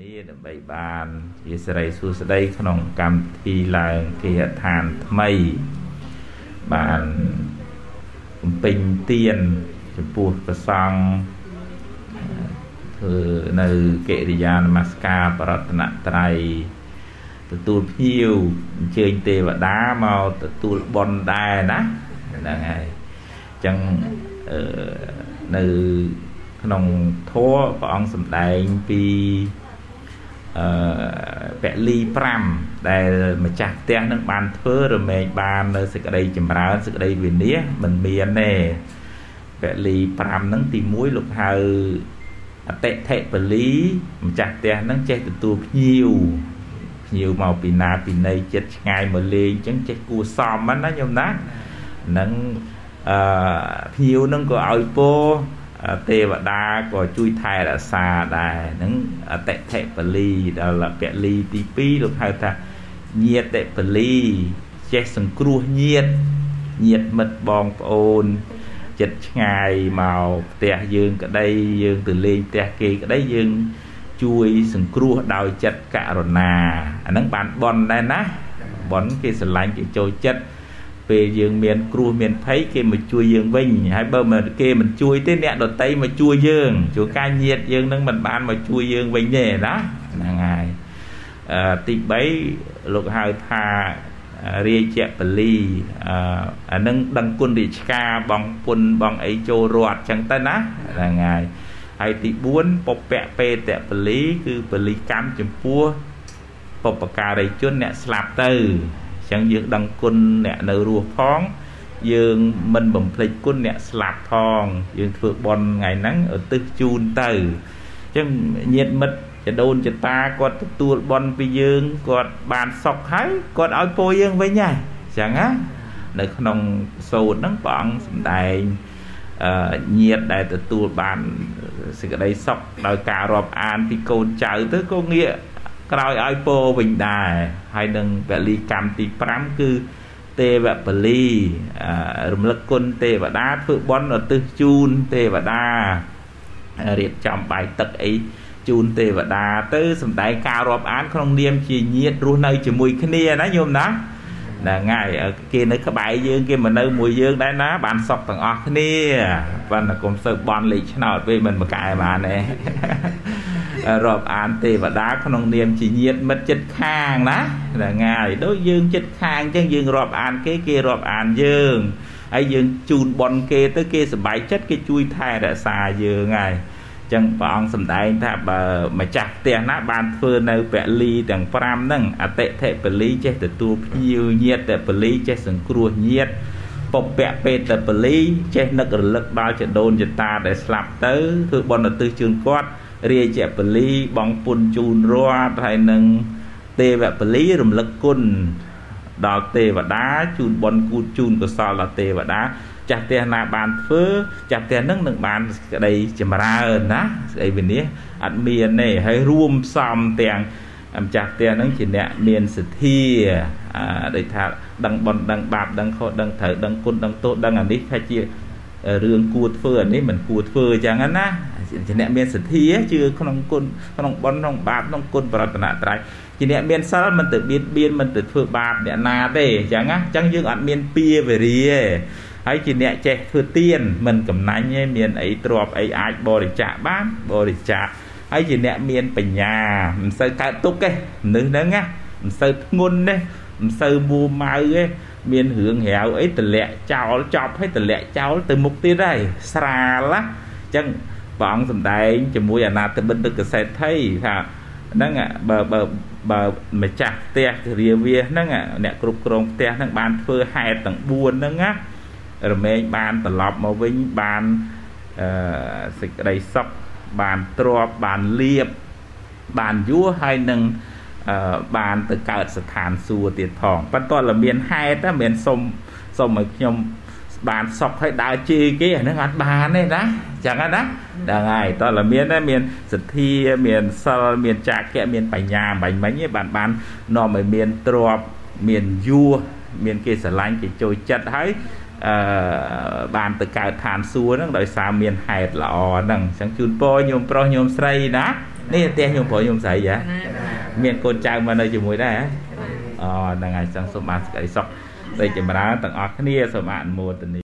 នាដើម្បីបានជាសេរីសួស្តីក្នុងកម្មវិធីឡើងគេហដ្ឋានថ្មី បានបំពេញទានចំពោះព្រះសង្ឃធ្វើនៅកិរិយានមស្ការបរតនត្រ័យទទួលភ្ញៀវអញ្ជើញទេវតាមកទទួលបុណ្យដែរណាហ្នឹងហើយអញ្ចឹងអឺនៅក្នុងធម៌ព្រះអង្គសម្ដែងពី អឺពលី5ដែលម្ចាស់ផ្ទះនឹងបានធ្វើរមែងបាននៅសេចក្តីចម្រើនសេចក្តីវិន័យមិនមានទេពលី5ហ្នឹងទី1លោកហៅអតិថិពលីម្ចាស់ផ្ទះហ្នឹងចេះទទួលភ្ញៀវភ្ញៀវមកពីណាពីណីចិត្តឆ្ងាយមកលេងអញ្ចឹងចេះគួសមហ្នឹងណាញោមណានឹងអឺភ្ញៀវហ្នឹងក៏ឲ្យពោ ទេវតាក៏ជួយថែរក្សាដែរហ្នឹងអតិថិពលីដល់ពលីទី2លោកហៅថាញាតិពលីចេះសង្គ្រោះញាតិញាតិមិត្តបងប្អូនចិត្តឆ្ងាយមកផ្ទះយើងក្តីយើងទៅលេងផ្ទះគេក្តីយើងជួយសង្គ្រោះដោយចិត្តករុណាអាហ្នឹងបានបន់ដែរណាបន់គេស្រឡាញ់គេចូលចិត្ត ពេលយើងមានគ្រោះមានភ័យគេមកជួយយើងវិញហើយបើមិនគេមិនជួយទេអ្នកដតីមកជួយយើងជួការញាតយើងនឹងមិនបានមកជួយយើងវិញទេណាហ្នឹងហើយអឺទី3លោកហៅថារាជបលីអឺអានឹងដឹងគុណរាជការបងពុនបងអីចូលរត់ចឹងទៅណាហ្នឹងហើយហើយទី4ពពៈបេតបលីគឺបលីកម្មចំពោះបពការីជនអ្នកស្លាប់ទៅ ចឹងយើងដឹងគុណអ្នកនៅរស់ផងយើងមិនបំភ្លេចគុណអ្នកស្លាប់ផង យើងធ្វើបន់ថ្ងៃហ្នឹងឧទ្ទិសជូនទៅចឹងញាតិមិត្តចដូនចតាគាត់ទទួលបន់ពីយើងគាត់បានសុខហើយគាត់ឲ្យពោយើងវិញហើយចឹងណានៅក្នុងសូត្រហ្នឹងព្រះអង្គសម្ដែងអឺញាតដែលទទួលបានសេចក្តីសុខដោយការរាប់អានពីកូនចៅទៅក៏ងាក ក្រោយឲ្យពោវិញដែរហើយនឹងពលីកម្មទី5គឺទេវពលីរំលឹកគុណទេវតាធ្វើបន់ឧទ្ទិសជូនទេវតារៀបចំបាយទឹកអីជូនទេវតាទៅសំដែងការរាប់អានក្នុងនាមជាញាតរស់នៅជាមួយគ្នាណាញោមណាហ្នឹងហើយគេនៅក្បែរយើងគេមកនៅមួយយើងដែរណាបានសុខទាំងអស់គ្នាប៉ុន្តែកុំសូវបន់លេខឆ្នោតពេលមិនមកកែបានទេ រាប់អានទេវតាក្នុងនាមជាញាតិមិត្តចិត្តខាងណាហ្នឹងហើយដូចយើងចិត្តខាងអញ្ចឹងយើងរាប់អានគេគេរាប់អានយើងហើយយើងជូនបន់គេទៅគេសប្បាយចិត្តគេជួយថែរក្សាយើងហើយចឹងព្រះអង្គសម្ដែងថាបើម្ចាស់ផ្ទះណាបានធ្វើនៅពលីទាំង5ហ្នឹងអតិថិពលីចេះទទួលភ្ញៀវញាតពលីចេះសង្គ្រោះញាតពពៈពេតពលីចេះនឹករលឹកដល់ចដូនចតាដែលស្លាប់ទៅធ្វើបុណ្យឧទ្ទិសជូនគាត់ រាជពលីបងពុនជូនរត់ហើយនឹងទេវពលីរំលឹកគុណដល់ទេវតាជូនបុណ្យគូតជូនកុសលដល់ទេវតាចាស់ផ្ទះណាបានធ្វើចាស់ផ្ទះនឹងនឹងបានក្តីចម្រើនណាស្អីវិនិច្ឆ័យអត់មានទេហើយរួមផ្សំទាំងម្ចាស់ផ្ទះនឹងជាអ្នកមានសទ្ធាអឺដូចថាដឹងបន់ដឹងបាបដឹងខុសដឹងត្រូវដឹងគុណដឹងទោសដឹងអានេះថាជារឿងគួរធ្វើអានេះមិនគួរធ្វើអញ្ចឹងណា ជាអ្នកមានសទ្ធាជឿក្នុងគុណក្នុងបុណ្យក្នុងបាបក្នុងគុណបរតនត្រ័យជាអ្នកមានសិលមិនទៅបៀតបៀនមិនទៅធ្វើបាបអ្នកណាទេអញ្ចឹងណាអញ្ចឹងយើងអត់មានពៀវេរាទេហើយជាអ្នកចេះធ្វើទៀនមិនកំណាញ់ទេមានអីទ្របអីអាចបរិច្ចាគបានបរិច្ចាគហើយជាអ្នកមានបញ្ញាមិនសូវកើតទុកទេមនុស្សហ្នឹងណាមិនសូវធ្ងន់ទេមិនសូវមួម៉ៅទេមានរឿងរាវអីតម្លាក់ចោលចប់ហើយតម្លាក់ចោលទៅមុខទៀតហើយស្រាលណាអញ្ចឹង ព្រះអង្គសម្ដែងជាមួយអាណាតបិនទឹកកសេដ្ឋីថាហ្នឹងបើបើបើម្ចាស់ផ្ទះរាវាហ្នឹងអ្នកគ្រប់គ្រងផ្ទះហ្នឹងបានធ្វើហេតុទាំង4ហ្នឹងណារមែងបានត្រឡប់មកវិញបានអឺសេចក្តីសុខបានទ្របបានលៀបបានយួរហើយនឹងអឺបានទៅកើតស្ថានសួគ៌ទៀតផងប៉ុន្តែលមានហេតុមានសុំសុំឲ្យខ្ញុំ បានសក់ឲ្យដើរជេរគេអាហ្នឹងអត់បានទេណាចឹងណាដល់ហើយតើលមានមានសទ្ធាមានសិលមានចាកៈមានបញ្ញាបាញ់មិញបានបាននាំឲ្យមានទ្រពមានយួរមានគេស្រឡាញ់គេចូលចិត្តហើយអឺបានទៅកើតឋានសួគ៌ហ្នឹងដោយសារមានហេតុល្អហ្នឹងអញ្ចឹងជូនពរញោមប្រុសញោមស្រីណានេះផ្ទះញោមប្រុសញោមស្រីហ៎មានកូនចៅមកនៅជាមួយដែរអូហ្នឹងហើយចង់សូមបានសេចក្តីសុខ សេចចម្រើនទាំងអស់គ្នាសូមអនុមោទនា